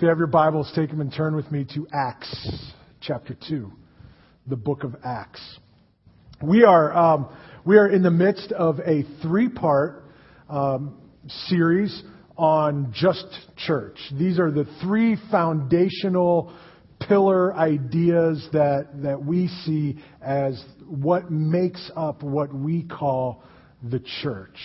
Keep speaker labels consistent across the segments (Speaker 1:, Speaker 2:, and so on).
Speaker 1: If you have your Bibles, take them and turn with me to Acts chapter 2, the book of Acts. We are, um, we are in the midst of a three part um, series on just church. These are the three foundational pillar ideas that, that we see as what makes up what we call the church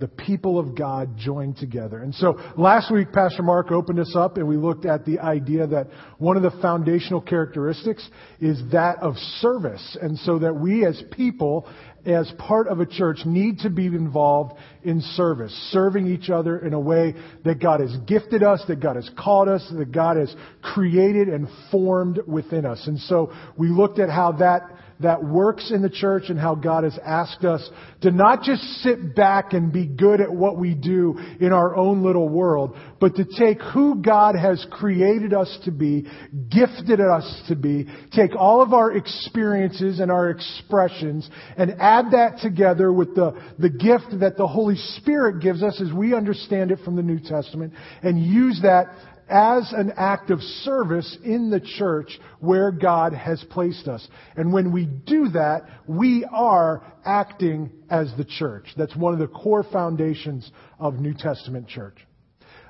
Speaker 1: the people of God joined together. And so last week, Pastor Mark opened us up and we looked at the idea that one of the foundational characteristics is that of service. And so that we as people, as part of a church, need to be involved in service, serving each other in a way that God has gifted us, that God has called us, that God has created and formed within us. And so we looked at how that that works in the church and how God has asked us to not just sit back and be good at what we do in our own little world, but to take who God has created us to be, gifted us to be, take all of our experiences and our expressions and add that together with the, the gift that the Holy Spirit gives us as we understand it from the New Testament and use that as an act of service in the church where God has placed us. And when we do that, we are acting as the church. That's one of the core foundations of New Testament church.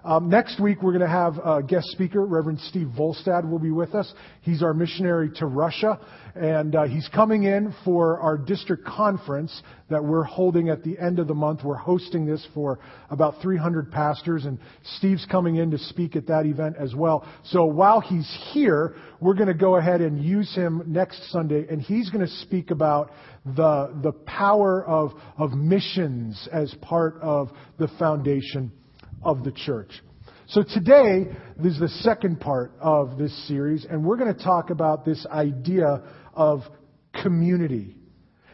Speaker 1: Um, next week, we're going to have a guest speaker, Reverend Steve Volstad, will be with us. He's our missionary to Russia, and uh, he's coming in for our district conference that we're holding at the end of the month. We're hosting this for about 300 pastors, and Steve's coming in to speak at that event as well. So while he's here, we're going to go ahead and use him next Sunday, and he's going to speak about the the power of of missions as part of the foundation of the church. So today, is the second part of this series, and we're going to talk about this idea of community.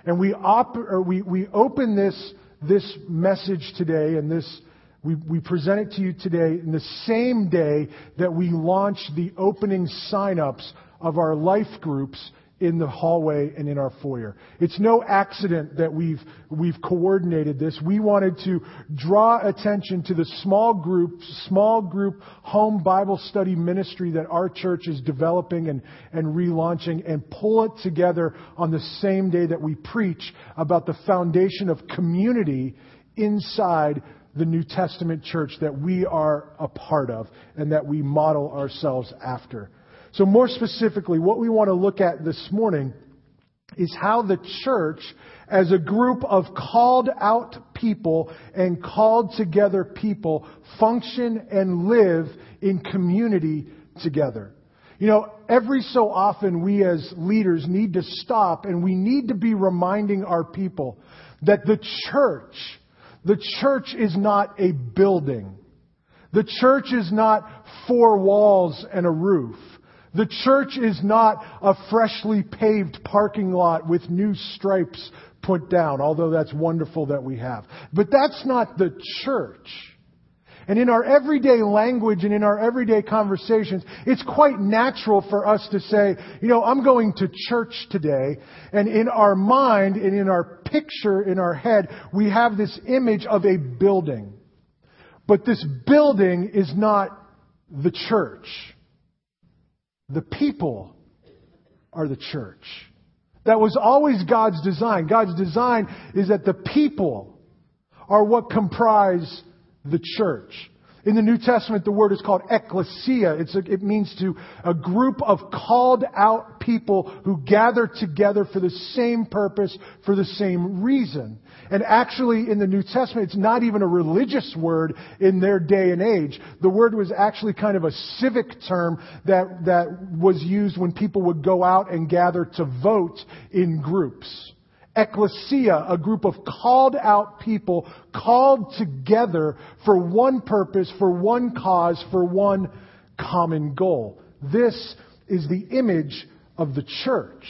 Speaker 1: And we, op- we, we open this, this message today and this, we, we present it to you today in the same day that we launch the opening sign-ups of our life groups in the hallway and in our foyer. It's no accident that we've, we've coordinated this. We wanted to draw attention to the small group, small group home Bible study ministry that our church is developing and, and relaunching and pull it together on the same day that we preach about the foundation of community inside the New Testament church that we are a part of and that we model ourselves after. So more specifically, what we want to look at this morning is how the church, as a group of called out people and called together people, function and live in community together. You know, every so often we as leaders need to stop and we need to be reminding our people that the church, the church is not a building. The church is not four walls and a roof. The church is not a freshly paved parking lot with new stripes put down, although that's wonderful that we have. But that's not the church. And in our everyday language and in our everyday conversations, it's quite natural for us to say, you know, I'm going to church today. And in our mind and in our picture in our head, we have this image of a building. But this building is not the church. The people are the church. That was always God's design. God's design is that the people are what comprise the church. In the New Testament, the word is called ecclesia. A, it means to a group of called out people who gather together for the same purpose, for the same reason. And actually, in the New Testament, it's not even a religious word in their day and age. The word was actually kind of a civic term that, that was used when people would go out and gather to vote in groups ecclesia, a group of called out people called together for one purpose, for one cause, for one common goal. This is the image of the church.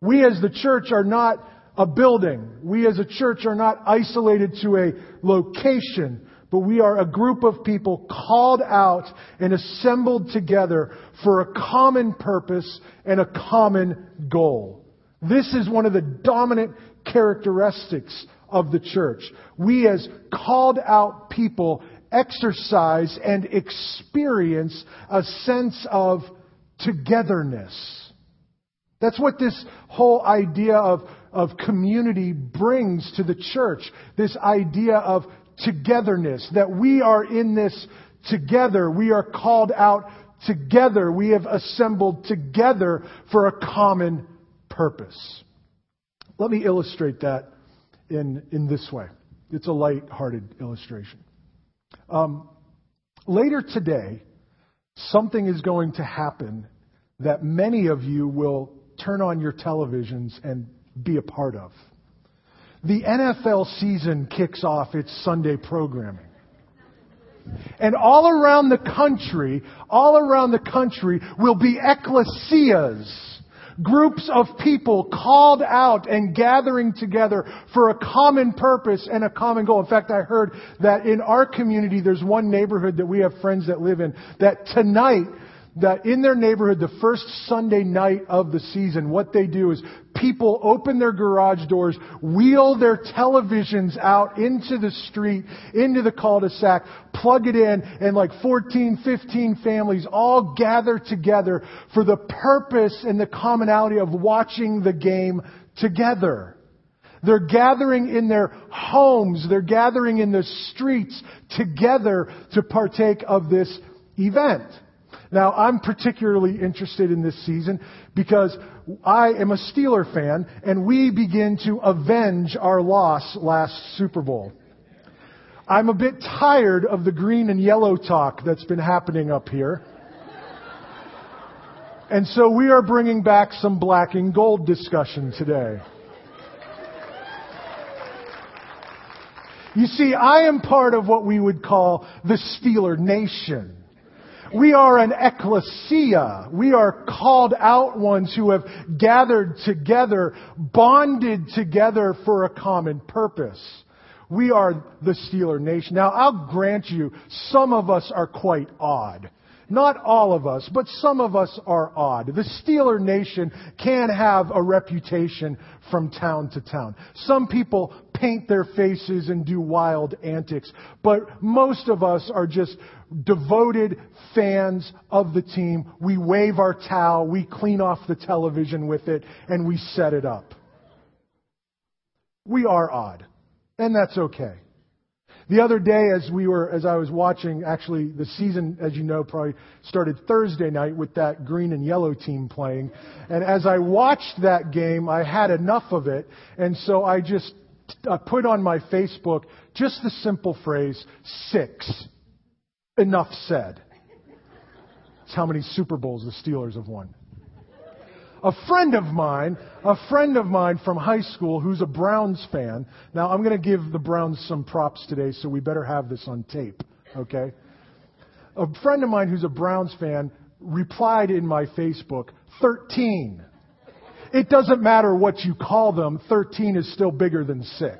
Speaker 1: We as the church are not a building. We as a church are not isolated to a location, but we are a group of people called out and assembled together for a common purpose and a common goal. This is one of the dominant characteristics of the church. We as called out people exercise and experience a sense of togetherness. That's what this whole idea of, of community brings to the church. This idea of togetherness, that we are in this together. We are called out together. We have assembled together for a common purpose. Let me illustrate that in, in this way. It's a light-hearted illustration. Um, later today, something is going to happen that many of you will turn on your televisions and be a part of. The NFL season kicks off its Sunday programming. And all around the country, all around the country will be ecclesias, groups of people called out and gathering together for a common purpose and a common goal. In fact, I heard that in our community, there's one neighborhood that we have friends that live in, that tonight that in their neighborhood, the first Sunday night of the season, what they do is people open their garage doors, wheel their televisions out into the street, into the cul-de-sac, plug it in, and like 14, 15 families all gather together for the purpose and the commonality of watching the game together. They're gathering in their homes, they're gathering in the streets together to partake of this event. Now, I'm particularly interested in this season because I am a Steeler fan and we begin to avenge our loss last Super Bowl. I'm a bit tired of the green and yellow talk that's been happening up here. And so we are bringing back some black and gold discussion today. You see, I am part of what we would call the Steeler Nation. We are an ecclesia. We are called out ones who have gathered together, bonded together for a common purpose. We are the Steeler nation. Now, I'll grant you, some of us are quite odd. Not all of us, but some of us are odd. The Steeler Nation can have a reputation from town to town. Some people paint their faces and do wild antics, but most of us are just devoted fans of the team. We wave our towel, we clean off the television with it, and we set it up. We are odd, and that's okay. The other day, as we were, as I was watching, actually, the season, as you know, probably started Thursday night with that green and yellow team playing. And as I watched that game, I had enough of it, and so I just I put on my Facebook just the simple phrase, six. Enough said. It's how many Super Bowls the Steelers have won. A friend of mine, a friend of mine from high school who's a Browns fan. Now, I'm going to give the Browns some props today, so we better have this on tape, okay? A friend of mine who's a Browns fan replied in my Facebook, 13. It doesn't matter what you call them, 13 is still bigger than 6.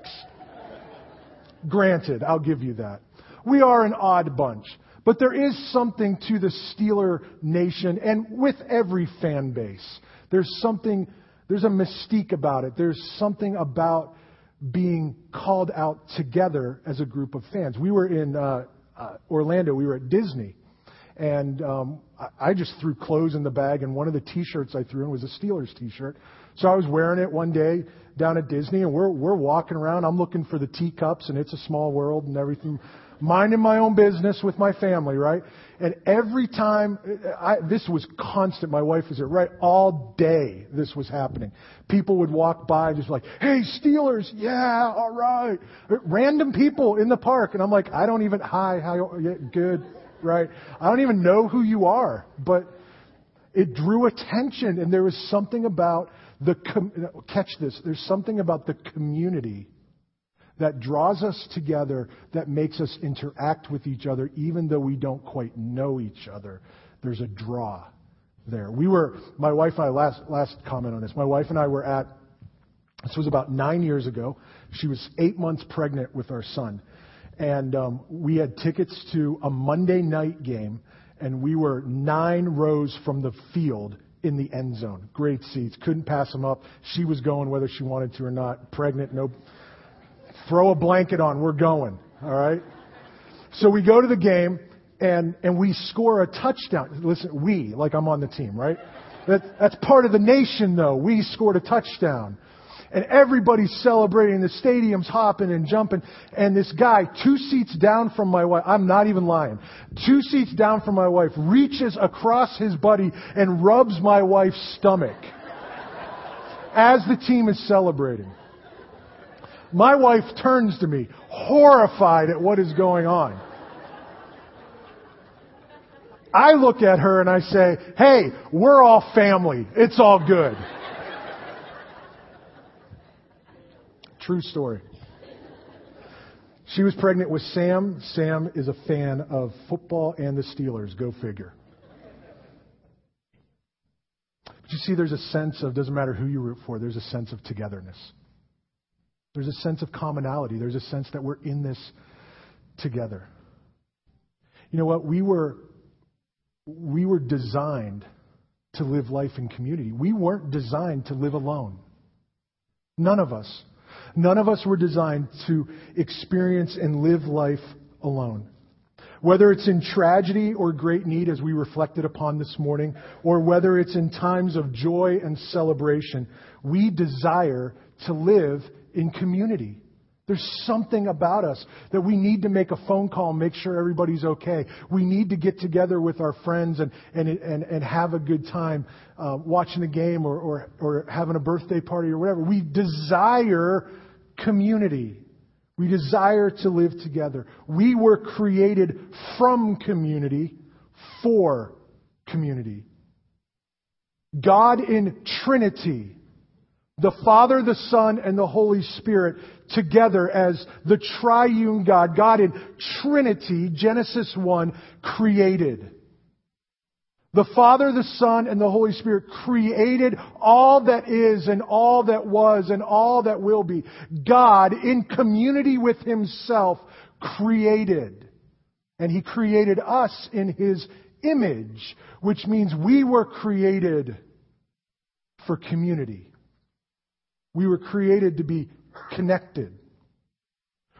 Speaker 1: Granted, I'll give you that. We are an odd bunch. But there is something to the Steeler nation and with every fan base. There's something, there's a mystique about it. There's something about being called out together as a group of fans. We were in uh, uh, Orlando, we were at Disney, and um, I, I just threw clothes in the bag, and one of the T-shirts I threw in was a Steelers T-shirt. So I was wearing it one day down at Disney, and we're we're walking around. I'm looking for the teacups, and it's a small world and everything minding my own business with my family, right? And every time, I, this was constant. My wife was there, right? All day this was happening. People would walk by just like, hey, Steelers, yeah, all right. Random people in the park. And I'm like, I don't even, hi, how, yeah, good, right? I don't even know who you are. But it drew attention and there was something about the, com- catch this, there's something about the community that draws us together, that makes us interact with each other, even though we don't quite know each other. There's a draw there. We were, my wife and I, last, last comment on this, my wife and I were at, this was about nine years ago. She was eight months pregnant with our son. And um, we had tickets to a Monday night game, and we were nine rows from the field in the end zone. Great seats. Couldn't pass them up. She was going whether she wanted to or not. Pregnant, no Throw a blanket on. We're going. All right? So we go to the game and, and we score a touchdown. Listen, we, like I'm on the team, right? That, that's part of the nation though. We scored a touchdown. And everybody's celebrating. The stadium's hopping and jumping. And this guy, two seats down from my wife, I'm not even lying, two seats down from my wife, reaches across his buddy and rubs my wife's stomach as the team is celebrating. My wife turns to me, horrified at what is going on. I look at her and I say, hey, we're all family. It's all good. True story. She was pregnant with Sam. Sam is a fan of football and the Steelers. Go figure. But you see, there's a sense of, doesn't matter who you root for, there's a sense of togetherness. There's a sense of commonality. There's a sense that we're in this together. You know what? We were we were designed to live life in community. We weren't designed to live alone. None of us. None of us were designed to experience and live life alone. Whether it's in tragedy or great need, as we reflected upon this morning, or whether it's in times of joy and celebration, we desire to live in community. There's something about us that we need to make a phone call and make sure everybody's okay. We need to get together with our friends and, and, and, and have a good time uh, watching the game or, or, or having a birthday party or whatever. We desire community. We desire to live together. We were created from community for community. God in Trinity the Father, the Son, and the Holy Spirit together as the triune God. God in Trinity, Genesis 1, created. The Father, the Son, and the Holy Spirit created all that is and all that was and all that will be. God, in community with Himself, created. And He created us in His image, which means we were created for community. We were created to be connected.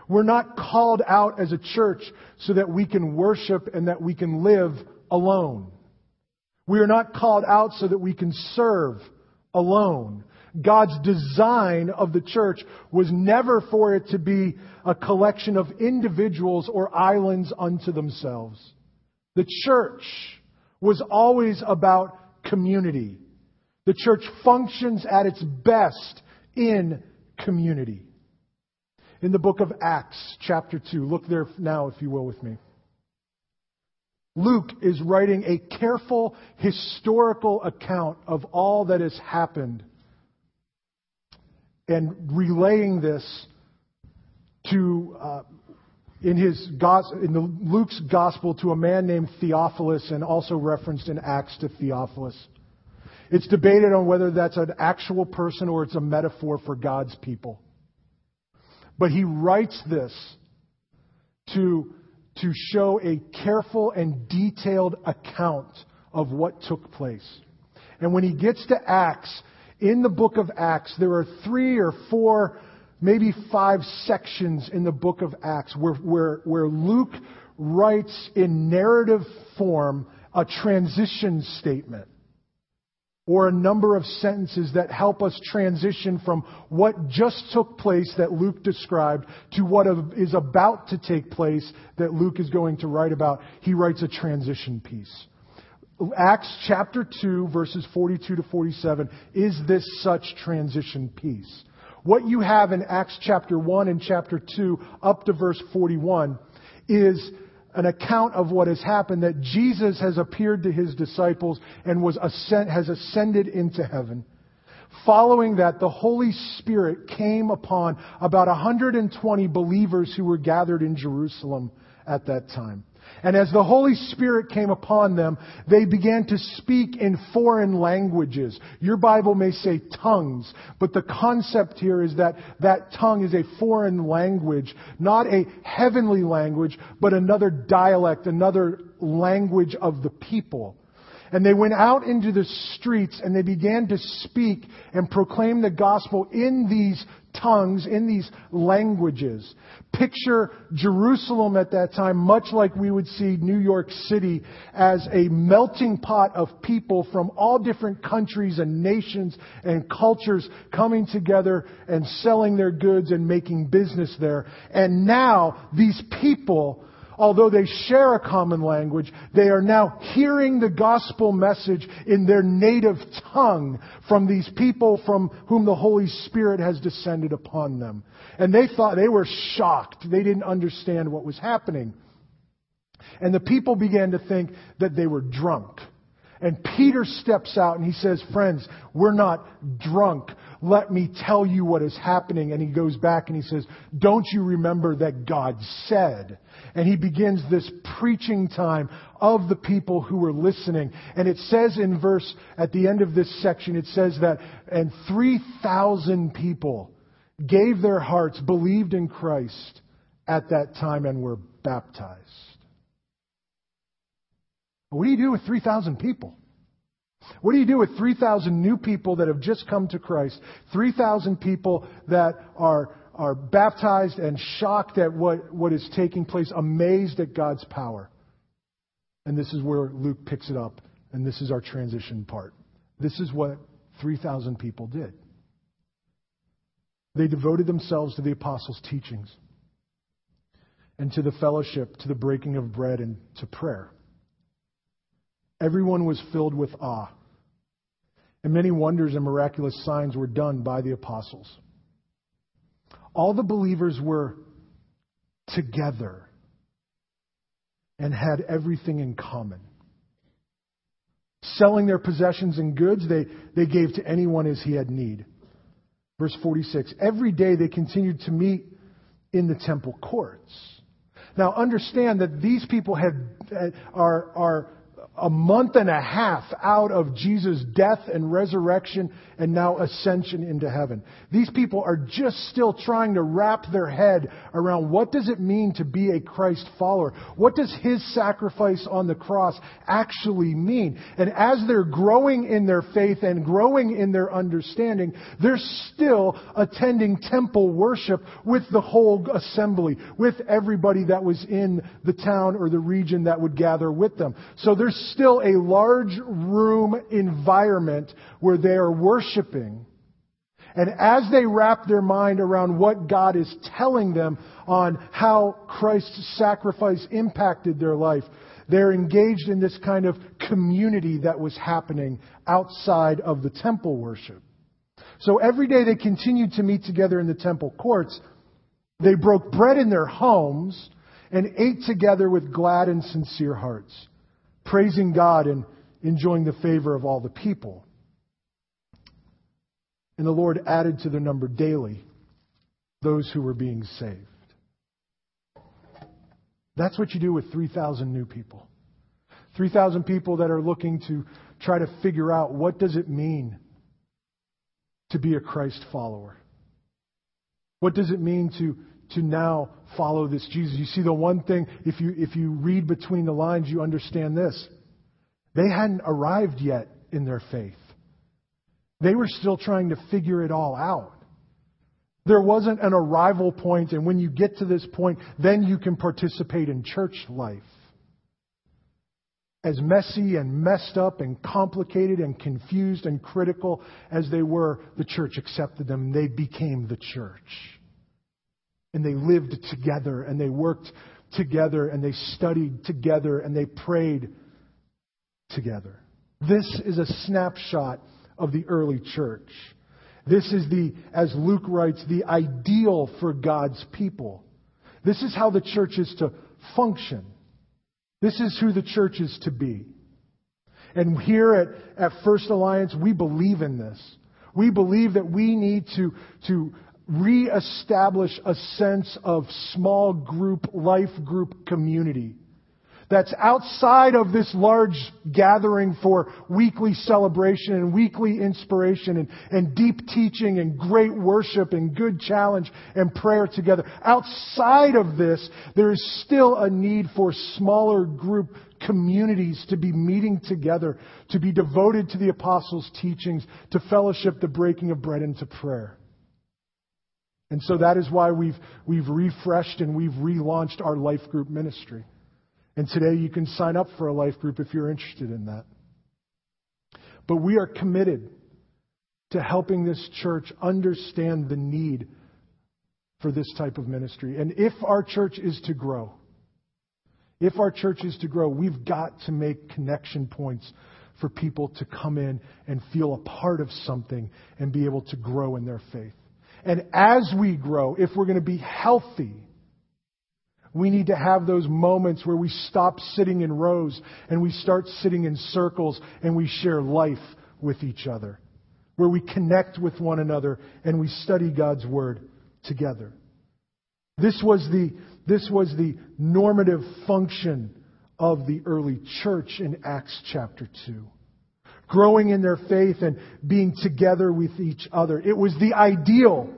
Speaker 1: We're not called out as a church so that we can worship and that we can live alone. We are not called out so that we can serve alone. God's design of the church was never for it to be a collection of individuals or islands unto themselves. The church was always about community. The church functions at its best in community. In the book of Acts, chapter 2, look there now, if you will, with me. Luke is writing a careful historical account of all that has happened and relaying this to uh, in his in the, Luke's gospel to a man named Theophilus and also referenced in Acts to Theophilus. It's debated on whether that's an actual person or it's a metaphor for God's people. But he writes this to, to show a careful and detailed account of what took place. And when he gets to Acts, in the book of Acts, there are three or four, maybe five sections in the book of Acts where, where, where Luke writes in narrative form a transition statement or a number of sentences that help us transition from what just took place that Luke described to what is about to take place that Luke is going to write about. He writes a transition piece. Acts chapter 2 verses 42 to 47 is this such transition piece. What you have in Acts chapter 1 and chapter 2 up to verse 41 is an account of what has happened that Jesus has appeared to his disciples and was ascend, has ascended into heaven. Following that, the Holy Spirit came upon about 120 believers who were gathered in Jerusalem at that time. And as the Holy Spirit came upon them, they began to speak in foreign languages. Your Bible may say tongues, but the concept here is that that tongue is a foreign language, not a heavenly language, but another dialect, another language of the people. And they went out into the streets and they began to speak and proclaim the gospel in these tongues, in these languages. Picture Jerusalem at that time, much like we would see New York City, as a melting pot of people from all different countries and nations and cultures coming together and selling their goods and making business there. And now these people although they share a common language, they are now hearing the gospel message in their native tongue from these people from whom the Holy Spirit has descended upon them. And they thought, they were shocked. They didn't understand what was happening. And the people began to think that they were drunk. And Peter steps out and he says, Friends, we're not drunk. Let me tell you what is happening. And he goes back and he says, Don't you remember that God said? And he begins this preaching time of the people who were listening. And it says in verse, at the end of this section, it says that, and 3,000 people gave their hearts, believed in Christ at that time, and were baptized. What do you do with 3,000 people? What do you do with 3,000 new people that have just come to Christ? 3,000 people that are, are baptized and shocked at what, what is taking place, amazed at God's power. And this is where Luke picks it up, and this is our transition part. This is what 3,000 people did. They devoted themselves to the apostles' teachings and to the fellowship, to the breaking of bread, and to prayer. Everyone was filled with awe. And many wonders and miraculous signs were done by the apostles. All the believers were together and had everything in common. Selling their possessions and goods, they, they gave to anyone as he had need. Verse 46 Every day they continued to meet in the temple courts. Now understand that these people have, are, are a month and a half out of Jesus' death and resurrection and now ascension into heaven. These people are just still trying to wrap their head around what does it mean to be a Christ follower? What does his sacrifice on the cross actually mean? And as they're growing in their faith and growing in their understanding, they're still attending temple worship with the whole assembly, with everybody that was in the town or the region that would gather with them. So there's still a large room environment where they are worshiping. And as they wrap their mind around what God is telling them on how Christ's sacrifice impacted their life, they're engaged in this kind of community that was happening outside of the temple worship. So every day they continued to meet together in the temple courts. They broke bread in their homes and ate together with glad and sincere hearts praising God and enjoying the favor of all the people. And the Lord added to their number daily those who were being saved. That's what you do with 3,000 new people. 3,000 people that are looking to try to figure out what does it mean to be a Christ follower? What does it mean to to now follow this Jesus. You see, the one thing, if you, if you read between the lines, you understand this. They hadn't arrived yet in their faith. They were still trying to figure it all out. There wasn't an arrival point, and when you get to this point, then you can participate in church life. As messy and messed up and complicated and confused and critical as they were, the church accepted them. They became the church. And they lived together and they worked together and they studied together and they prayed together. This is a snapshot of the early church. This is the, as Luke writes, the ideal for God's people. This is how the church is to function. This is who the church is to be. And here at, at First Alliance, we believe in this. We believe that we need to, to reestablish a sense of small group, life group community. that's outside of this large gathering for weekly celebration and weekly inspiration and, and deep teaching and great worship and good challenge and prayer together. Outside of this, there is still a need for smaller group communities to be meeting together, to be devoted to the apostles' teachings, to fellowship, the breaking of bread, and to prayer. And so that is why we've, we've refreshed and we've relaunched our life group ministry. And today you can sign up for a life group if you're interested in that. But we are committed to helping this church understand the need for this type of ministry. And if our church is to grow, if our church is to grow, we've got to make connection points for people to come in and feel a part of something and be able to grow in their faith. And as we grow, if we're going to be healthy, we need to have those moments where we stop sitting in rows and we start sitting in circles and we share life with each other. Where we connect with one another and we study God's Word together. This was the, this was the normative function of the early church in Acts chapter 2. Growing in their faith and being together with each other. It was the ideal.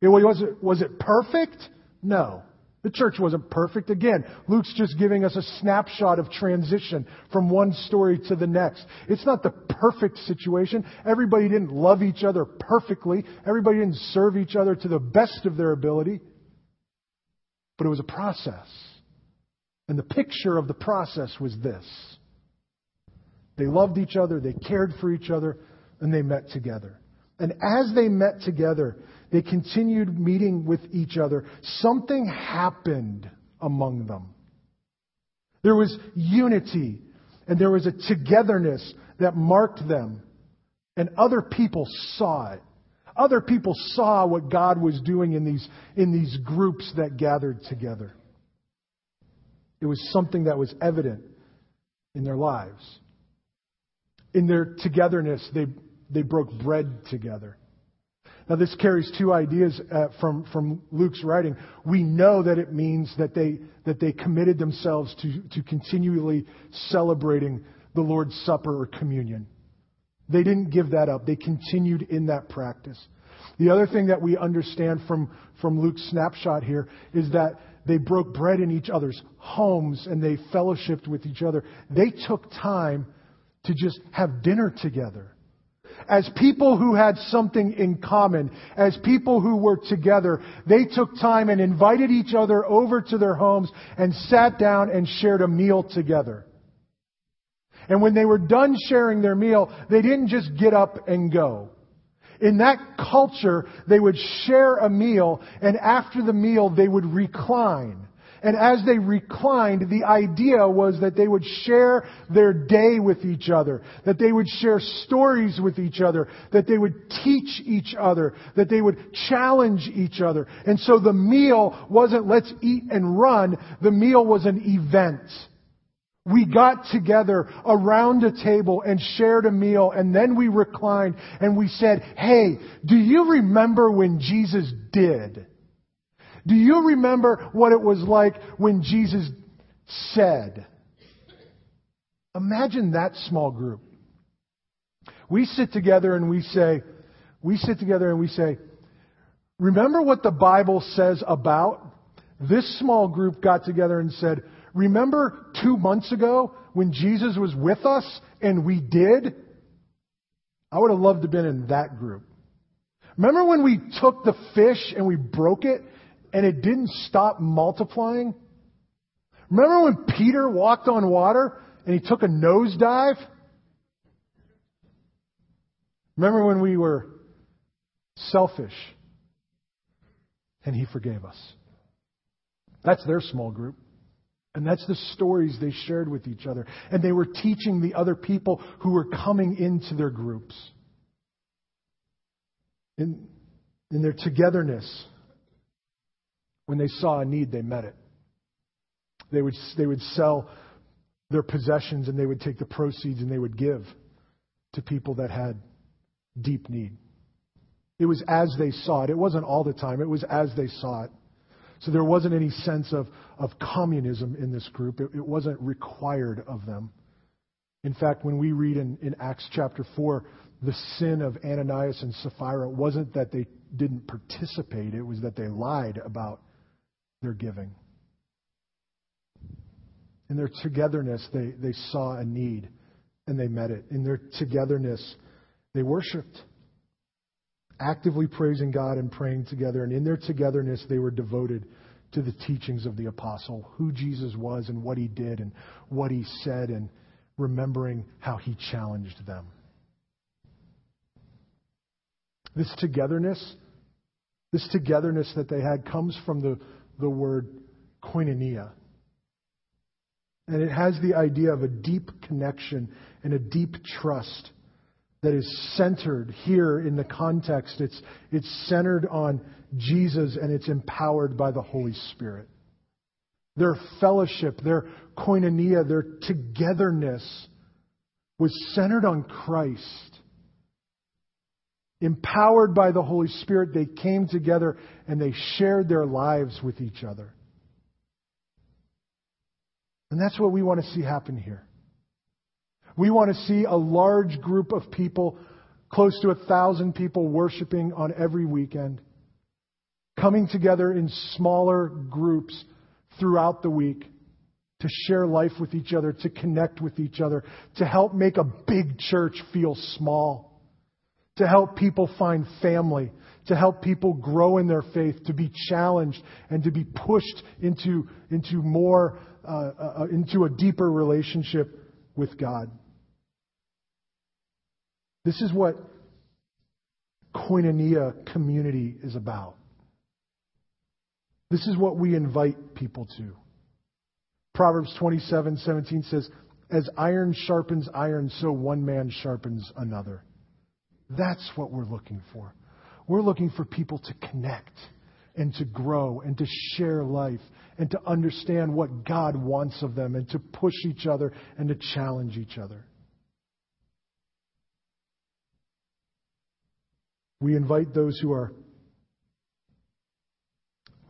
Speaker 1: It was, was it perfect? No. The church wasn't perfect. Again, Luke's just giving us a snapshot of transition from one story to the next. It's not the perfect situation. Everybody didn't love each other perfectly. Everybody didn't serve each other to the best of their ability. But it was a process. And the picture of the process was this. They loved each other, they cared for each other, and they met together. And as they met together, they continued meeting with each other. Something happened among them. There was unity and there was a togetherness that marked them. And other people saw it. Other people saw what God was doing in these, in these groups that gathered together. It was something that was evident in their lives. In their togetherness, they, they broke bread together. Now, this carries two ideas uh, from, from Luke's writing. We know that it means that they, that they committed themselves to, to continually celebrating the Lord's Supper or communion. They didn't give that up. They continued in that practice. The other thing that we understand from, from Luke's snapshot here is that they broke bread in each other's homes and they fellowshipped with each other. They took time to just have dinner together as people who had something in common, as people who were together, they took time and invited each other over to their homes and sat down and shared a meal together. And when they were done sharing their meal, they didn't just get up and go. In that culture, they would share a meal, and after the meal, they would recline. And as they reclined, the idea was that they would share their day with each other, that they would share stories with each other, that they would teach each other, that they would challenge each other. And so the meal wasn't let's eat and run, the meal was an event. We got together around a table and shared a meal and then we reclined and we said, hey, do you remember when Jesus did? Do you remember what it was like when Jesus said? Imagine that small group. We sit together and we say, we sit together and we say, remember what the Bible says about? This small group got together and said, remember two months ago when Jesus was with us and we did? I would have loved to have been in that group. Remember when we took the fish and we broke it and it didn't stop multiplying? Remember when Peter walked on water and he took a nosedive? Remember when we were selfish and he forgave us? That's their small group. And that's the stories they shared with each other. And they were teaching the other people who were coming into their groups. In, in their togetherness, when they saw a need, they met it. They would, they would sell their possessions and they would take the proceeds and they would give to people that had deep need. It was as they saw it. It wasn't all the time, it was as they saw it. So there wasn't any sense of, of communism in this group. It, it wasn't required of them. In fact, when we read in, in Acts chapter 4, the sin of Ananias and Sapphira wasn't that they didn't participate, it was that they lied about their giving. In their togetherness, they, they saw a need and they met it. In their togetherness, they worshiped, actively praising God and praying together. And in their togetherness, they were devoted to the teachings of the apostle, who Jesus was and what he did and what he said, and remembering how he challenged them. This togetherness, this togetherness that they had comes from the, the word koinonia. And it has the idea of a deep connection and a deep trust that is centered here in the context. It's, it's centered on Jesus and it's empowered by the Holy Spirit. Their fellowship, their koinonia, their togetherness was centered on Christ. Empowered by the Holy Spirit, they came together and they shared their lives with each other. And that's what we want to see happen here. We want to see a large group of people, close to a thousand people, worshiping on every weekend, coming together in smaller groups throughout the week to share life with each other, to connect with each other, to help make a big church feel small, to help people find family, to help people grow in their faith, to be challenged, and to be pushed into, into more, uh, uh, into a deeper relationship with God. This is what koinonia community is about. This is what we invite people to. Proverbs 27 17 says, As iron sharpens iron, so one man sharpens another. That's what we're looking for. We're looking for people to connect and to grow and to share life and to understand what God wants of them and to push each other and to challenge each other. We invite those who are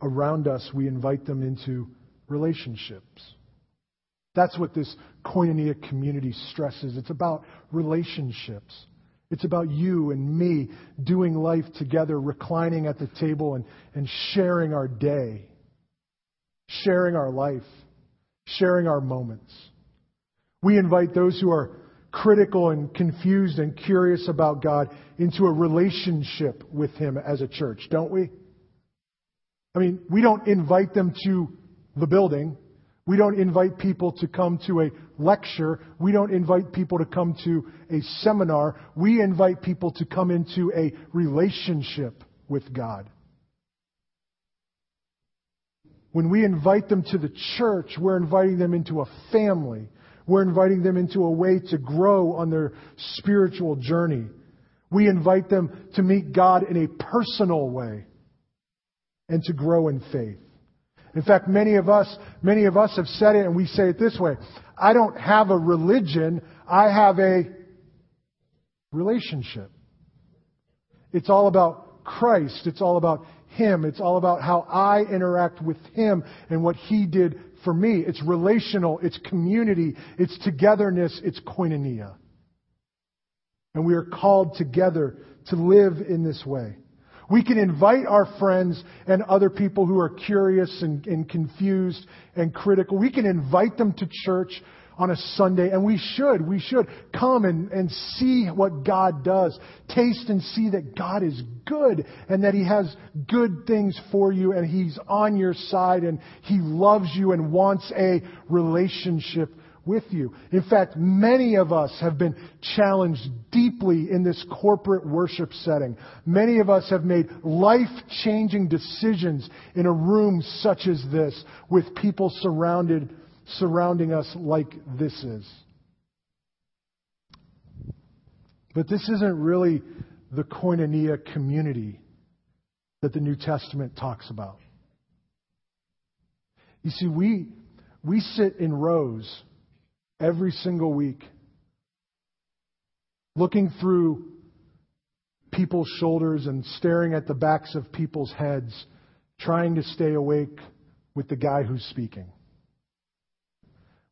Speaker 1: around us, we invite them into relationships. That's what this koinonia community stresses. It's about relationships. It's about you and me doing life together, reclining at the table and, and sharing our day, sharing our life, sharing our moments. We invite those who are critical and confused and curious about God into a relationship with Him as a church, don't we? I mean, we don't invite them to the building. We don't invite people to come to a lecture. We don't invite people to come to a seminar. We invite people to come into a relationship with God. When we invite them to the church, we're inviting them into a family. We're inviting them into a way to grow on their spiritual journey. We invite them to meet God in a personal way and to grow in faith. In fact, many of us, many of us have said it and we say it this way. I don't have a religion. I have a relationship. It's all about Christ. It's all about Him. It's all about how I interact with Him and what He did for me. It's relational. It's community. It's togetherness. It's koinonia. And we are called together to live in this way. We can invite our friends and other people who are curious and, and, confused and critical. We can invite them to church on a Sunday, and we should. We should come and, and see what God does. Taste and see that God is good and that He has good things for you and He's on your side and He loves you and wants a relationship with you. In fact, many of us have been challenged deeply in this corporate worship setting. Many of us have made life changing decisions in a room such as this with people surrounded, surrounding us like this is. But this isn't really the koinonia community that the New Testament talks about. You see, we, we sit in rows every single week, looking through people's shoulders and staring at the backs of people's heads, trying to stay awake with the guy who's speaking.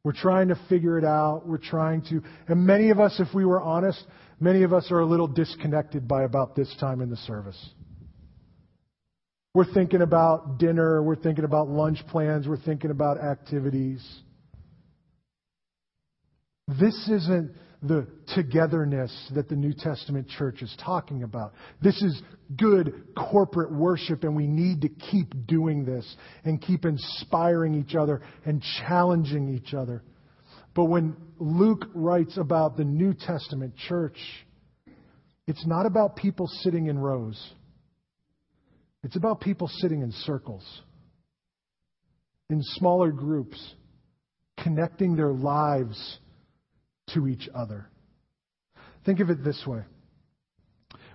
Speaker 1: We're trying to figure it out. We're trying to, and many of us, if we were honest, many of us are a little disconnected by about this time in the service. We're thinking about dinner. We're thinking about lunch plans. We're thinking about activities. This isn't the togetherness that the New Testament church is talking about. This is good corporate worship, and we need to keep doing this and keep inspiring each other and challenging each other. But when Luke writes about the New Testament church, it's not about people sitting in rows. It's about people sitting in circles, in smaller groups, connecting their lives to each other. Think of it this way.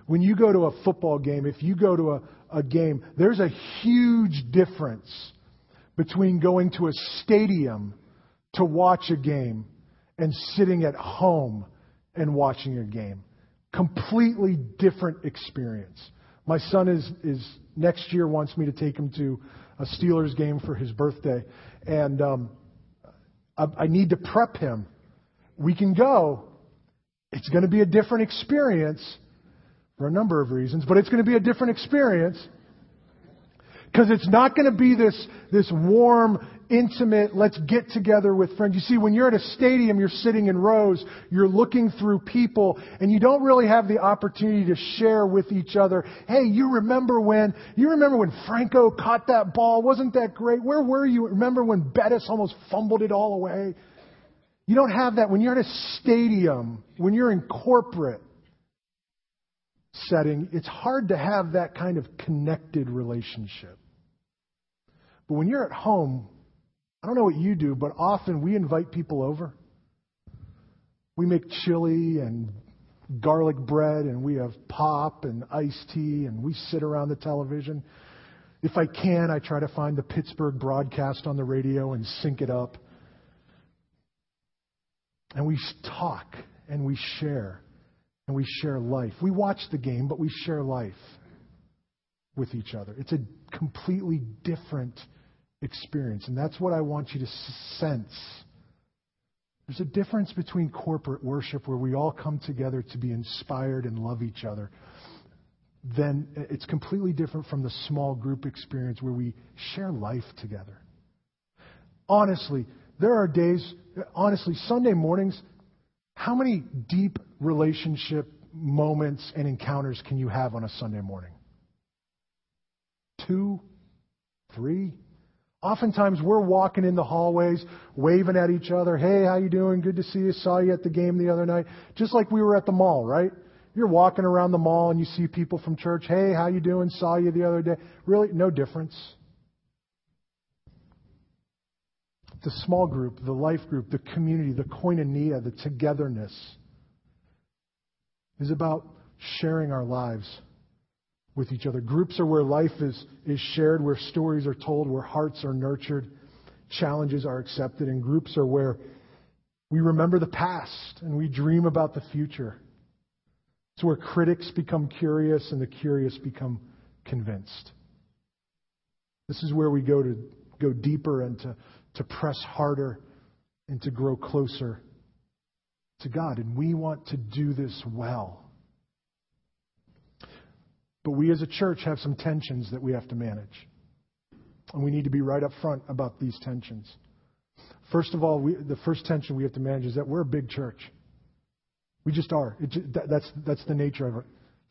Speaker 1: When you go to a football game, if you go to a, a game, there's a huge difference between going to a stadium to watch a game and sitting at home and watching a game. Completely different experience. My son is, is next year wants me to take him to a Steelers game for his birthday, and um, I, I need to prep him we can go. It's going to be a different experience for a number of reasons, but it's going to be a different experience because it's not going to be this, this warm, intimate, let's get together with friends. You see, when you're at a stadium, you're sitting in rows, you're looking through people, and you don't really have the opportunity to share with each other, hey, you remember when, you remember when Franco caught that ball? Wasn't that great? Where were you? Remember when Bettis almost fumbled it all away? You don't have that when you're at a stadium, when you're in corporate setting. It's hard to have that kind of connected relationship. But when you're at home, I don't know what you do, but often we invite people over. We make chili and garlic bread, and we have pop and iced tea, and we sit around the television. If I can, I try to find the Pittsburgh broadcast on the radio and sync it up. And we talk and we share and we share life. We watch the game, but we share life with each other. It's a completely different experience. And that's what I want you to sense. There's a difference between corporate worship where we all come together to be inspired and love each other. Then uh, it's completely different from the small group experience where we share life together. Honestly, there are days, honestly, Sunday mornings, how many deep relationship moments and encounters can you have on a Sunday morning? Two? Three? Oftentimes we're walking in the hallways, waving at each other. Hey, how you doing? Good to see you. Saw you at the game the other night. Just like we were at the mall, right? You're walking around the mall and you see people from church. Hey, how you doing? Saw you the other day. Really, no difference. The small group, the life group, the community, the koinonia, the togetherness is about sharing our lives with each other. Groups are where life is, is shared, where stories are told, where hearts are nurtured, challenges are accepted, and groups are where we remember the past and we dream about the future. It's where critics become curious and the curious become convinced. This is where we go to go deeper and to to press harder and to grow closer to God. And we want to do this well. But we as a church have some tensions that we have to manage. And we need to be right up front about these tensions. First of all, we, the first tension we have to manage is that we're a big church. We just are. It, that's, that's the nature of it.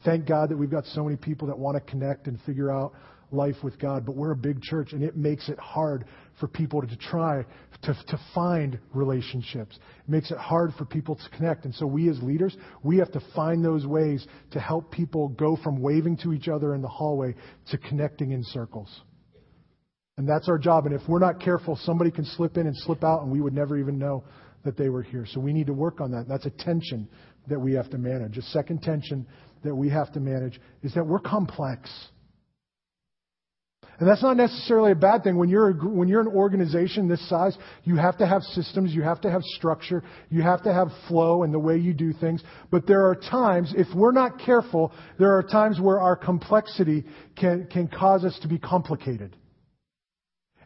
Speaker 1: Thank God that we've got so many people that want to connect and figure out life with God, but we're a big church and it makes it hard for people to try to, to find relationships. It makes it hard for people to connect. And so we as leaders, we have to find those ways to help people go from waving to each other in the hallway to connecting in circles. And that's our job. And if we're not careful, somebody can slip in and slip out and we would never even know that they were here. So we need to work on that. That's a tension that we have to manage. A second tension that we have to manage is that we're complex. And that's not necessarily a bad thing. When you're, a, when you're an organization this size, you have to have systems, you have to have structure, you have to have flow in the way you do things. But there are times, if we're not careful, there are times where our complexity can, can cause us to be complicated.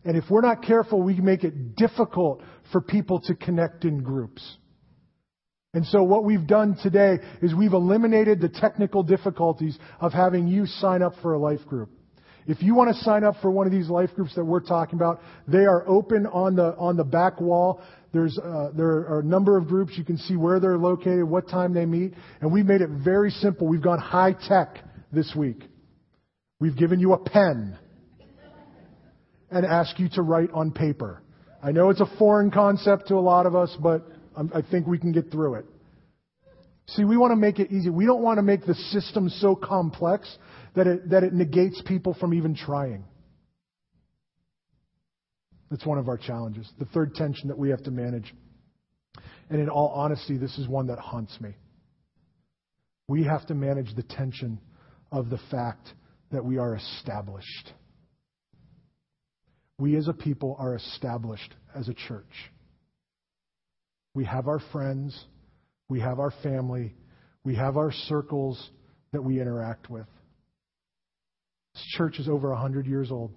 Speaker 1: And if we're not careful, we make it difficult for people to connect in groups. And so what we've done today is we've eliminated the technical difficulties of having you sign up for a life group. If you want to sign up for one of these life groups that we're talking about, they are open on the on the back wall. There's uh, there are a number of groups. You can see where they're located, what time they meet, and we've made it very simple. We've gone high tech this week. We've given you a pen and asked you to write on paper. I know it's a foreign concept to a lot of us, but I think we can get through it. See, we want to make it easy. We don't want to make the system so complex that it, that it negates people from even trying. That's one of our challenges. The third tension that we have to manage. And in all honesty, this is one that haunts me. We have to manage the tension of the fact that we are established. We as a people are established as a church. We have our friends, we have our family, we have our circles that we interact with. This church is over 100 years old.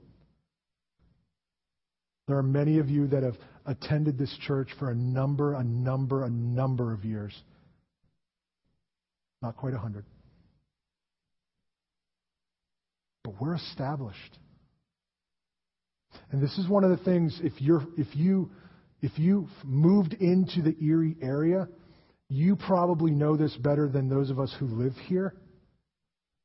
Speaker 1: There are many of you that have attended this church for a number, a number, a number of years. Not quite 100. But we're established. And this is one of the things if you're if you if you moved into the Erie area, you probably know this better than those of us who live here.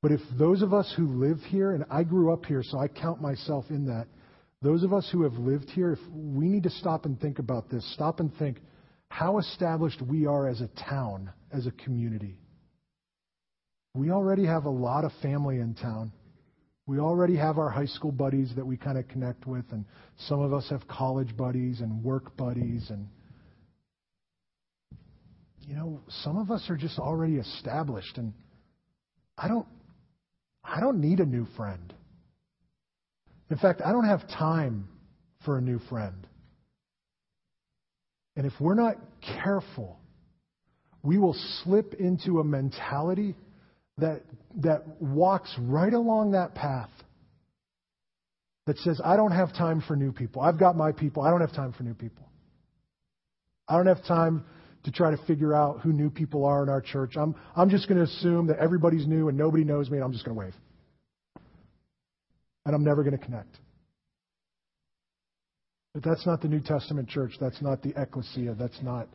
Speaker 1: But if those of us who live here, and I grew up here, so I count myself in that, those of us who have lived here, if we need to stop and think about this, stop and think how established we are as a town, as a community. We already have a lot of family in town. We already have our high school buddies that we kind of connect with, and some of us have college buddies and work buddies, and you know, some of us are just already established, and I don't I don't need a new friend. In fact, I don't have time for a new friend. And if we're not careful, we will slip into a mentality that, that walks right along that path that says, I don't have time for new people. I've got my people. I don't have time for new people. I don't have time to try to figure out who new people are in our church. I'm, I'm just going to assume that everybody's new and nobody knows me, and I'm just going to wave. And I'm never going to connect. But that's not the New Testament church. That's not the ecclesia. That's not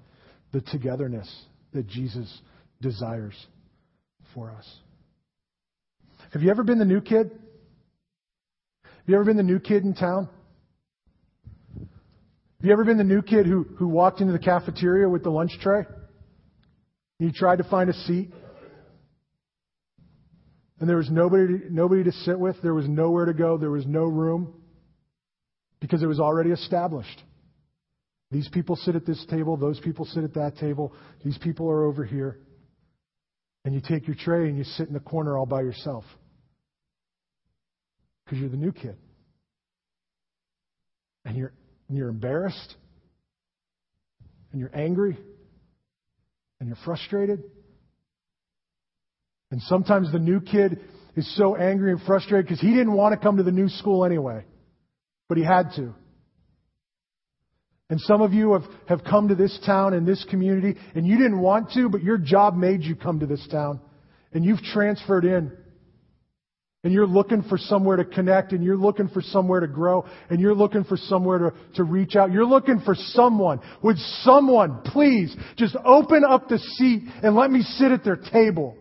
Speaker 1: the togetherness that Jesus desires for us. Have you ever been the new kid? Have you ever been the new kid in town? Have you ever been the new kid who, who walked into the cafeteria with the lunch tray? You tried to find a seat. And there was nobody, nobody to sit with. There was nowhere to go. There was no room. Because it was already established. These people sit at this table. Those people sit at that table. These people are over here. And you take your tray and you sit in the corner all by yourself. Because you're the new kid. And you're and you're embarrassed, and you're angry, and you're frustrated. And sometimes the new kid is so angry and frustrated because he didn't want to come to the new school anyway, but he had to. And some of you have, have come to this town and this community, and you didn't want to, but your job made you come to this town. And you've transferred in and you're looking for somewhere to connect and you're looking for somewhere to grow and you're looking for somewhere to, to reach out. You're looking for someone. Would someone please just open up the seat and let me sit at their table?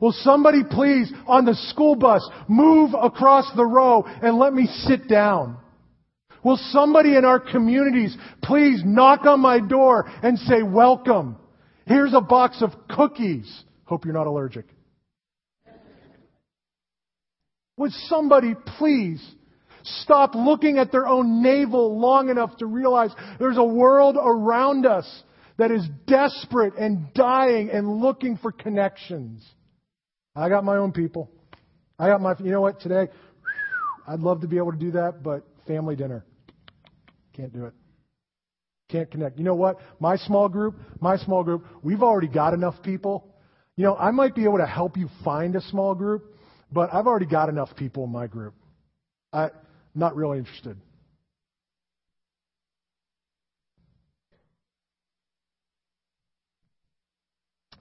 Speaker 1: Will somebody please on the school bus move across the row and let me sit down? Will somebody in our communities please knock on my door and say welcome? Here's a box of cookies. Hope you're not allergic. Would somebody please stop looking at their own navel long enough to realize there's a world around us that is desperate and dying and looking for connections? I got my own people. I got my, you know what, today, I'd love to be able to do that, but family dinner. Can't do it. Can't connect. You know what? My small group, my small group, we've already got enough people. You know, I might be able to help you find a small group, but I've already got enough people in my group. I'm not really interested.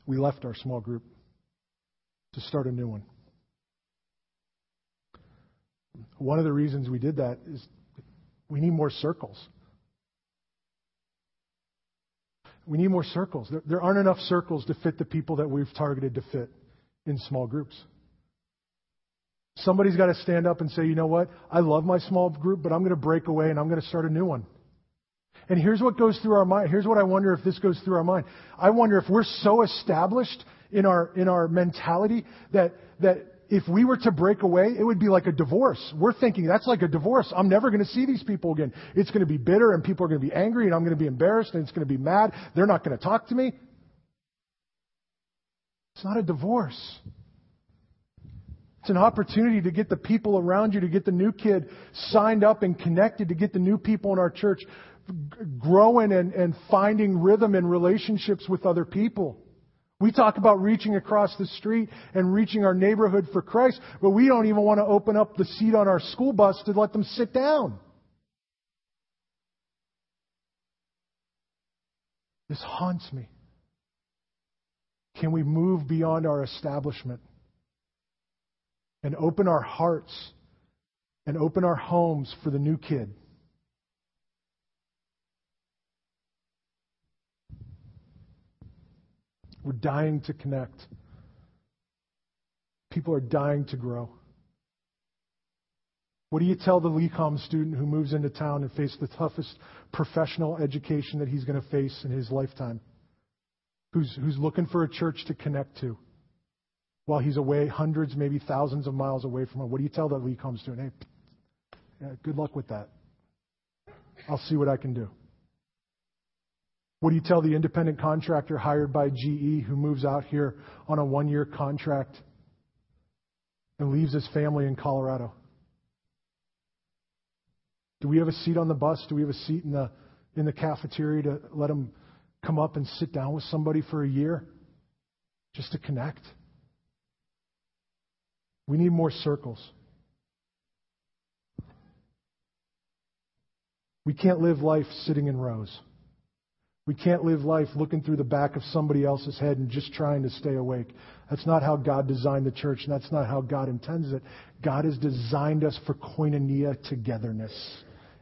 Speaker 1: We left our small group to start a new one. One of the reasons we did that is we need more circles. We need more circles. There, aren't enough circles to fit the people that we've targeted to fit in small groups. Somebody's got to stand up and say, you know what? I love my small group, but I'm going to break away and I'm going to start a new one. And here's what goes through our mind. Here's what I wonder if this goes through our mind. I wonder if we're so established in our, in our mentality that, that if we were to break away, it would be like a divorce. We're thinking that's like a divorce. I'm never going to see these people again. It's going to be bitter and people are going to be angry and I'm going to be embarrassed and it's going to be mad. They're not going to talk to me. It's not a divorce. An opportunity to get the people around you, to get the new kid signed up and connected, to get the new people in our church growing and, and finding rhythm in relationships with other people. We talk about reaching across the street and reaching our neighborhood for Christ, but we don't even want to open up the seat on our school bus to let them sit down. This haunts me. Can we move beyond our establishment and open our hearts and open our homes for the new kid? We're dying to connect. People are dying to grow. What do you tell the LECOM student who moves into town and faces the toughest professional education that he's going to face in his lifetime? Who's, who's looking for a church to connect to while he's away hundreds, maybe thousands of miles away from home? What do you tell that LECOM student? Hey, yeah, good luck with that. I'll see what I can do. What do you tell the independent contractor hired by GE who moves out here on a one year contract and leaves his family in Colorado? Do we have a seat on the bus? Do we have a seat in the, in the cafeteria to let him come up and sit down with somebody for a year just to connect? We need more circles. We can't live life sitting in rows. We can't live life looking through the back of somebody else's head and just trying to stay awake. That's not how God designed the church, and that's not how God intends it. God has designed us for koinonia togetherness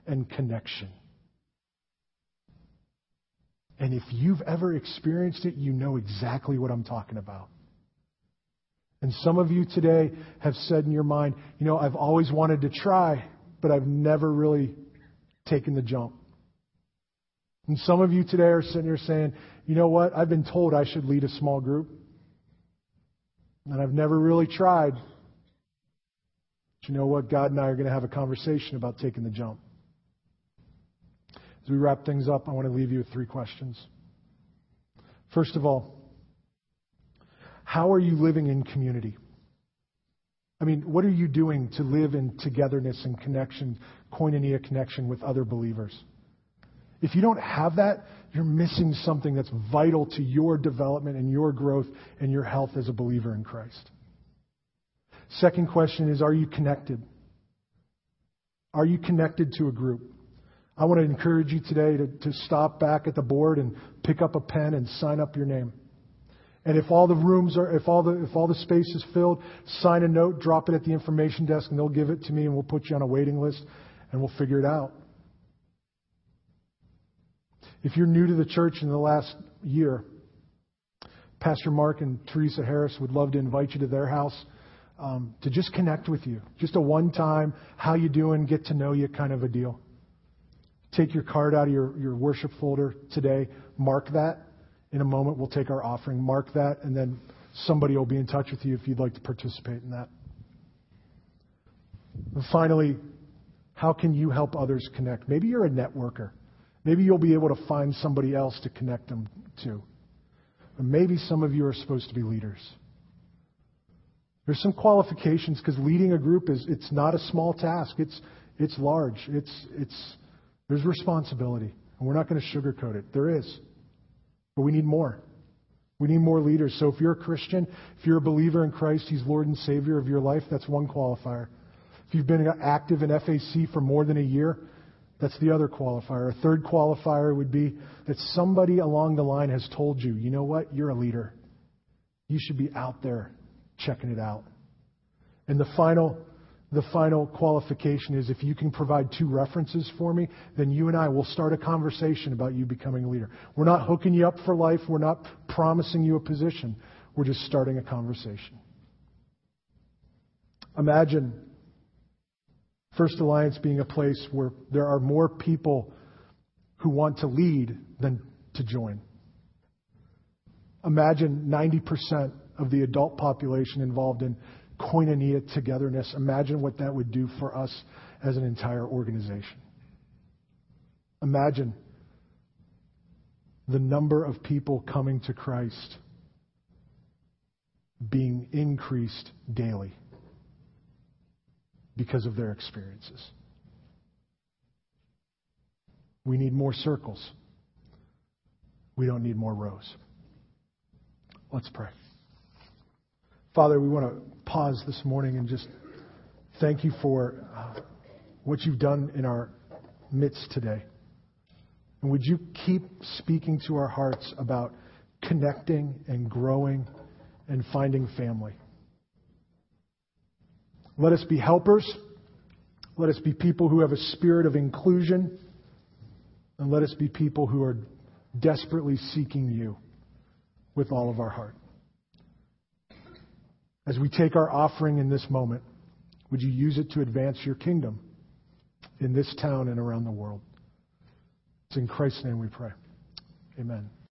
Speaker 1: and connection. And if you've ever experienced it, you know exactly what I'm talking about. And some of you today have said in your mind, you know, I've always wanted to try, but I've never really taken the jump. And some of you today are sitting here saying, you know what? I've been told I should lead a small group. And I've never really tried. But you know what? God and I are going to have a conversation about taking the jump. As we wrap things up, I want to leave you with three questions. First of all, how are you living in community? I mean, what are you doing to live in togetherness and connection, koinonia connection with other believers? If you don't have that, you're missing something that's vital to your development and your growth and your health as a believer in Christ. Second question is Are you connected? Are you connected to a group? I want to encourage you today to, to stop back at the board and pick up a pen and sign up your name. And if all the rooms are, if all the, if all the space is filled, sign a note, drop it at the information desk, and they'll give it to me, and we'll put you on a waiting list, and we'll figure it out. If you're new to the church in the last year, Pastor Mark and Teresa Harris would love to invite you to their house um, to just connect with you. Just a one time, how you doing, get to know you kind of a deal. Take your card out of your, your worship folder today, mark that. In a moment, we'll take our offering, mark that, and then somebody will be in touch with you if you'd like to participate in that. And finally, how can you help others connect? Maybe you're a networker. Maybe you'll be able to find somebody else to connect them to. Or maybe some of you are supposed to be leaders. There's some qualifications because leading a group is it's not a small task. It's it's large. It's it's there's responsibility. And we're not going to sugarcoat it. There is. But we need more. We need more leaders. So if you're a Christian, if you're a believer in Christ, He's Lord and Savior of your life, that's one qualifier. If you've been active in FAC for more than a year, that's the other qualifier. A third qualifier would be that somebody along the line has told you, you know what, you're a leader. You should be out there checking it out. And the final, the final qualification is if you can provide two references for me, then you and I will start a conversation about you becoming a leader. We're not hooking you up for life. We're not promising you a position. We're just starting a conversation. Imagine First Alliance being a place where there are more people who want to lead than to join. Imagine 90% of the adult population involved in koinonia togetherness. Imagine what that would do for us as an entire organization. Imagine the number of people coming to Christ being increased daily because of their experiences. We need more circles. We don't need more rows. Let's pray. Father, we want to pause this morning and just thank you for uh, what you've done in our midst today. And would you keep speaking to our hearts about connecting and growing and finding family? Let us be helpers. Let us be people who have a spirit of inclusion. And let us be people who are desperately seeking you with all of our heart. As we take our offering in this moment, would you use it to advance your kingdom in this town and around the world? It's in Christ's name we pray. Amen.